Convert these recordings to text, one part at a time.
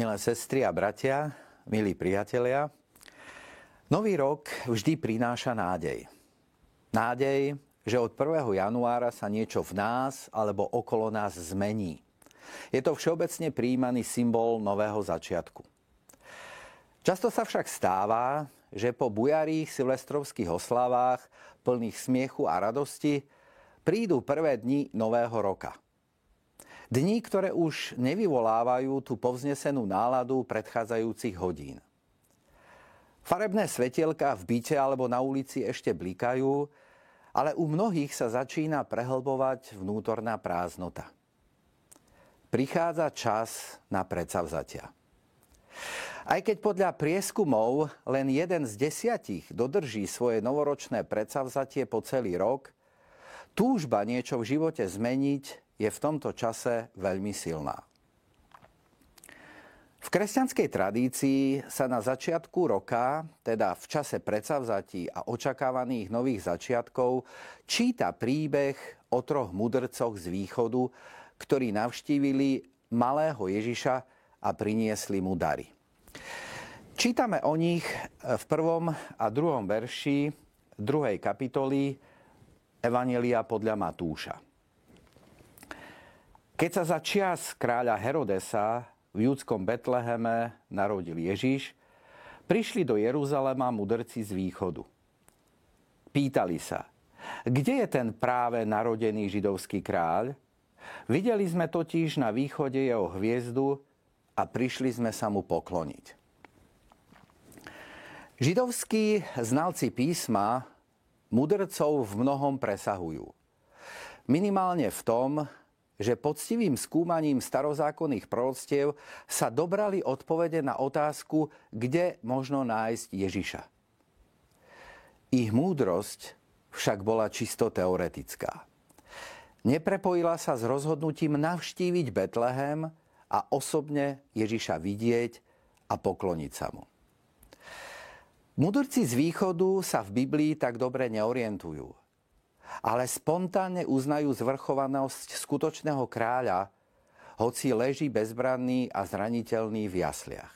Milé sestry a bratia, milí priatelia, nový rok vždy prináša nádej. Nádej, že od 1. januára sa niečo v nás alebo okolo nás zmení. Je to všeobecne príjmaný symbol nového začiatku. Často sa však stáva, že po bujarých silvestrovských oslavách, plných smiechu a radosti, prídu prvé dni nového roka – Dní, ktoré už nevyvolávajú tú povznesenú náladu predchádzajúcich hodín. Farebné svetielka v byte alebo na ulici ešte blikajú, ale u mnohých sa začína prehlbovať vnútorná prázdnota. Prichádza čas na predsavzatia. Aj keď podľa prieskumov len jeden z desiatich dodrží svoje novoročné predsavzatie po celý rok, túžba niečo v živote zmeniť je v tomto čase veľmi silná. V kresťanskej tradícii sa na začiatku roka, teda v čase predsavzatí a očakávaných nových začiatkov, číta príbeh o troch mudrcoch z východu, ktorí navštívili malého Ježiša a priniesli mu dary. Čítame o nich v prvom a druhom verši druhej kapitoly Evanelia podľa Matúša. Keď sa za čias kráľa Herodesa v júdskom Betleheme narodil Ježiš, prišli do Jeruzalema mudrci z východu. Pýtali sa, kde je ten práve narodený židovský kráľ? Videli sme totiž na východe jeho hviezdu a prišli sme sa mu pokloniť. Židovskí znalci písma mudrcov v mnohom presahujú. Minimálne v tom, že poctivým skúmaním starozákonných proroctiev sa dobrali odpovede na otázku, kde možno nájsť Ježiša. Ich múdrosť však bola čisto teoretická. Neprepojila sa s rozhodnutím navštíviť Betlehem a osobne Ježiša vidieť a pokloniť sa mu. Mudrci z východu sa v Biblii tak dobre neorientujú ale spontánne uznajú zvrchovanosť skutočného kráľa, hoci leží bezbranný a zraniteľný v jasliach.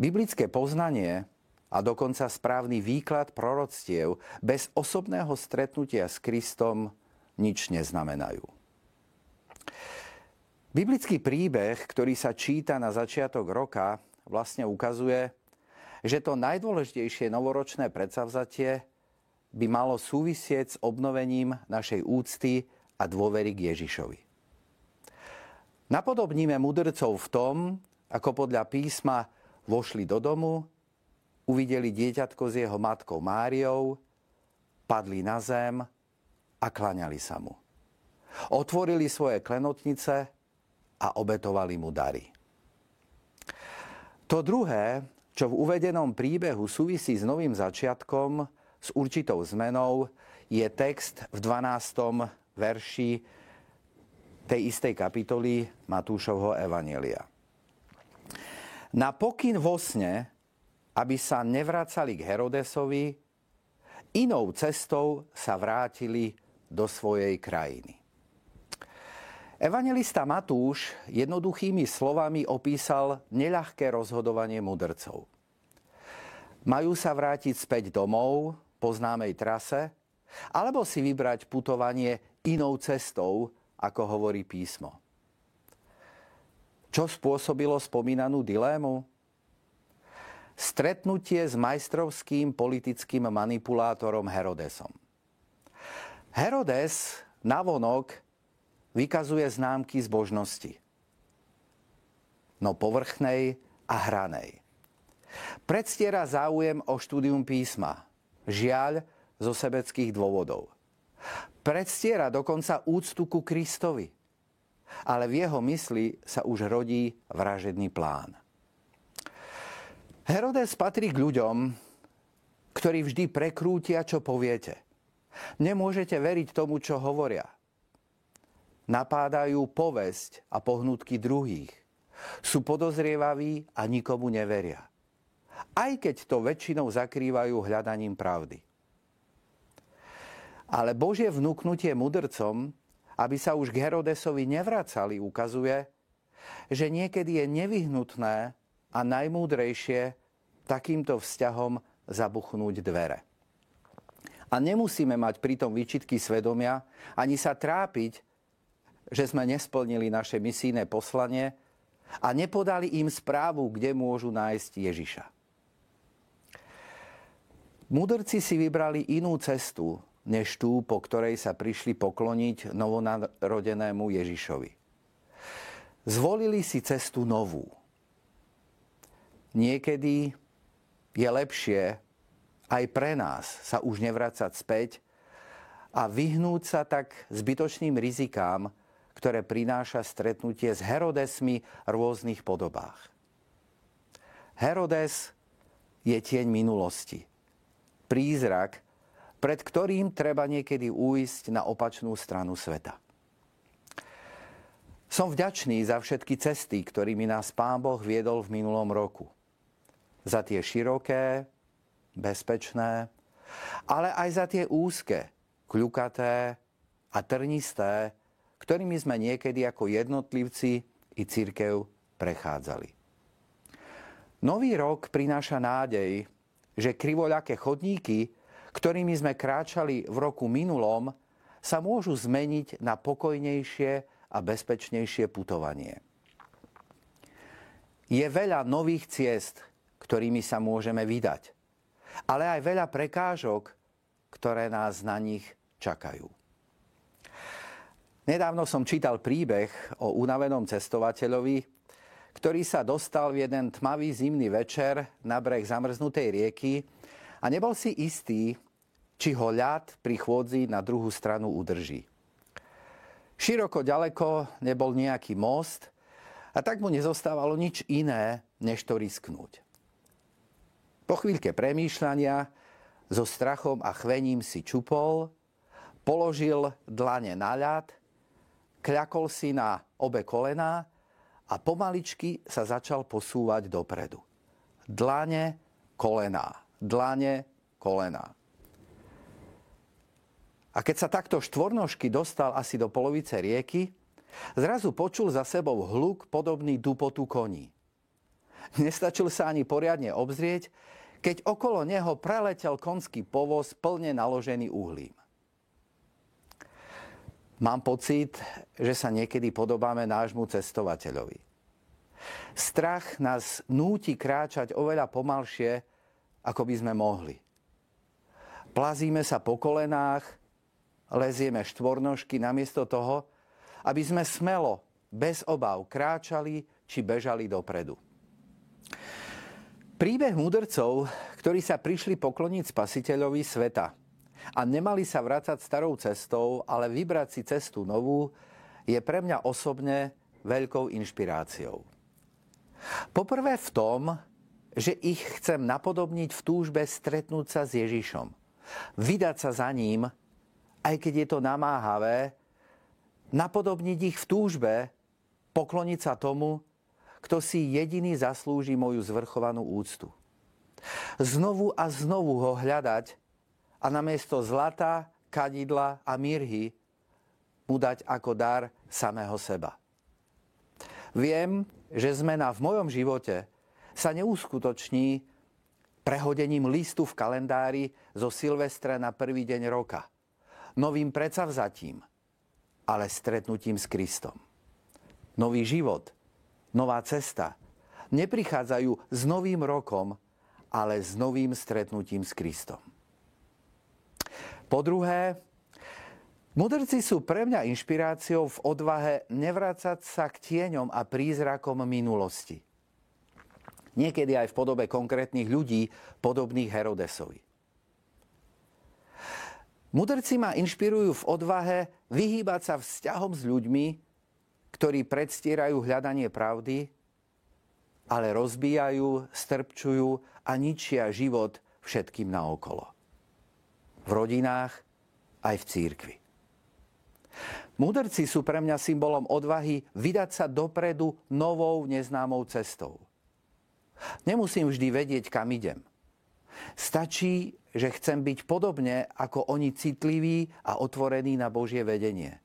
Biblické poznanie a dokonca správny výklad proroctiev bez osobného stretnutia s Kristom nič neznamenajú. Biblický príbeh, ktorý sa číta na začiatok roka, vlastne ukazuje, že to najdôležitejšie novoročné predsavzatie by malo súvisieť s obnovením našej úcty a dôvery k Ježišovi. Napodobníme mudrcov v tom, ako podľa písma vošli do domu, uvideli dieťatko s jeho matkou Máriou, padli na zem a klaňali sa mu. Otvorili svoje klenotnice a obetovali mu dary. To druhé, čo v uvedenom príbehu súvisí s novým začiatkom, s určitou zmenou je text v 12. verši tej istej kapitoly Matúšovho Evanielia. Na pokyn vo sne, aby sa nevracali k Herodesovi, inou cestou sa vrátili do svojej krajiny. Evangelista Matúš jednoduchými slovami opísal neľahké rozhodovanie mudrcov. Majú sa vrátiť späť domov, po známej trase, alebo si vybrať putovanie inou cestou, ako hovorí písmo. Čo spôsobilo spomínanú dilému? Stretnutie s majstrovským politickým manipulátorom Herodesom. Herodes navonok vykazuje známky zbožnosti. No povrchnej a hranej. Predstiera záujem o štúdium písma – Žiaľ, zo sebeckých dôvodov. Predstiera dokonca úctu ku Kristovi. Ale v jeho mysli sa už rodí vražedný plán. Herodes patrí k ľuďom, ktorí vždy prekrútia, čo poviete. Nemôžete veriť tomu, čo hovoria. Napádajú povesť a pohnutky druhých. Sú podozrievaví a nikomu neveria aj keď to väčšinou zakrývajú hľadaním pravdy. Ale Božie vnúknutie mudrcom, aby sa už k Herodesovi nevracali, ukazuje, že niekedy je nevyhnutné a najmúdrejšie takýmto vzťahom zabuchnúť dvere. A nemusíme mať pritom výčitky svedomia, ani sa trápiť, že sme nesplnili naše misijné poslanie a nepodali im správu, kde môžu nájsť Ježiša. Mudrci si vybrali inú cestu, než tú, po ktorej sa prišli pokloniť novonarodenému Ježišovi. Zvolili si cestu novú. Niekedy je lepšie aj pre nás sa už nevracať späť a vyhnúť sa tak zbytočným rizikám, ktoré prináša stretnutie s Herodesmi v rôznych podobách. Herodes je tieň minulosti. Prízrak, pred ktorým treba niekedy újsť na opačnú stranu sveta. Som vďačný za všetky cesty, ktorými nás Pán Boh viedol v minulom roku. Za tie široké, bezpečné, ale aj za tie úzke, kľukaté a trnisté, ktorými sme niekedy ako jednotlivci i církev prechádzali. Nový rok prináša nádej, že krivoľaké chodníky, ktorými sme kráčali v roku minulom, sa môžu zmeniť na pokojnejšie a bezpečnejšie putovanie. Je veľa nových ciest, ktorými sa môžeme vydať ale aj veľa prekážok, ktoré nás na nich čakajú. Nedávno som čítal príbeh o unavenom cestovateľovi, ktorý sa dostal v jeden tmavý zimný večer na breh zamrznutej rieky a nebol si istý, či ho ľad pri chôdzi na druhú stranu udrží. Široko ďaleko nebol nejaký most a tak mu nezostávalo nič iné, než to risknúť. Po chvíľke premýšľania so strachom a chvením si čupol, položil dlane na ľad, kľakol si na obe kolená a pomaličky sa začal posúvať dopredu. Dlane, kolená, dlane, kolená. A keď sa takto štvornožky dostal asi do polovice rieky, zrazu počul za sebou hluk podobný dupotu koní. Nestačil sa ani poriadne obzrieť, keď okolo neho preletel konský povoz plne naložený uhlím. Mám pocit, že sa niekedy podobáme nášmu cestovateľovi. Strach nás núti kráčať oveľa pomalšie, ako by sme mohli. Plazíme sa po kolenách, lezieme štvornožky namiesto toho, aby sme smelo, bez obav kráčali či bežali dopredu. Príbeh múdrcov, ktorí sa prišli pokloniť spasiteľovi sveta a nemali sa vrácať starou cestou, ale vybrať si cestu novú, je pre mňa osobne veľkou inšpiráciou. Poprvé v tom, že ich chcem napodobniť v túžbe stretnúť sa s Ježišom. Vydať sa za ním, aj keď je to namáhavé, napodobniť ich v túžbe, pokloniť sa tomu, kto si jediný zaslúži moju zvrchovanú úctu. Znovu a znovu ho hľadať a namiesto zlata, kadidla a mirhy mu dať ako dar samého seba. Viem, že zmena v mojom živote sa neuskutoční prehodením listu v kalendári zo Silvestra na prvý deň roka, novým predsavzatím, ale stretnutím s Kristom. Nový život – nová cesta, neprichádzajú s novým rokom, ale s novým stretnutím s Kristom. Po druhé, mudrci sú pre mňa inšpiráciou v odvahe nevrácať sa k tieňom a prízrakom minulosti. Niekedy aj v podobe konkrétnych ľudí, podobných Herodesovi. Mudrci ma inšpirujú v odvahe vyhýbať sa vzťahom s ľuďmi, ktorí predstierajú hľadanie pravdy, ale rozbíjajú, strpčujú a ničia život všetkým naokolo. V rodinách aj v církvi. Múdrci sú pre mňa symbolom odvahy vydať sa dopredu novou neznámou cestou. Nemusím vždy vedieť, kam idem. Stačí, že chcem byť podobne ako oni citliví a otvorení na Božie vedenie.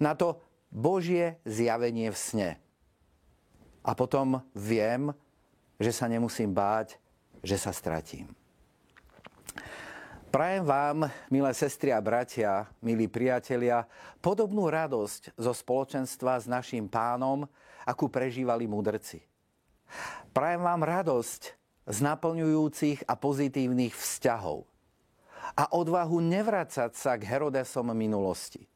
Na to, Božie zjavenie v sne. A potom viem, že sa nemusím báť, že sa stratím. Prajem vám, milé sestry a bratia, milí priatelia, podobnú radosť zo spoločenstva s našim pánom, akú prežívali mudrci. Prajem vám radosť z naplňujúcich a pozitívnych vzťahov a odvahu nevracať sa k Herodesom minulosti.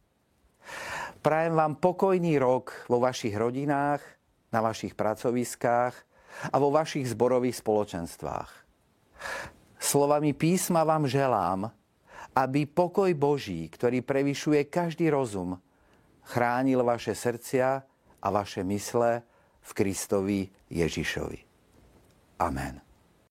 Prajem vám pokojný rok vo vašich rodinách, na vašich pracoviskách a vo vašich zborových spoločenstvách. Slovami písma vám želám, aby pokoj Boží, ktorý prevyšuje každý rozum, chránil vaše srdcia a vaše mysle v Kristovi Ježišovi. Amen.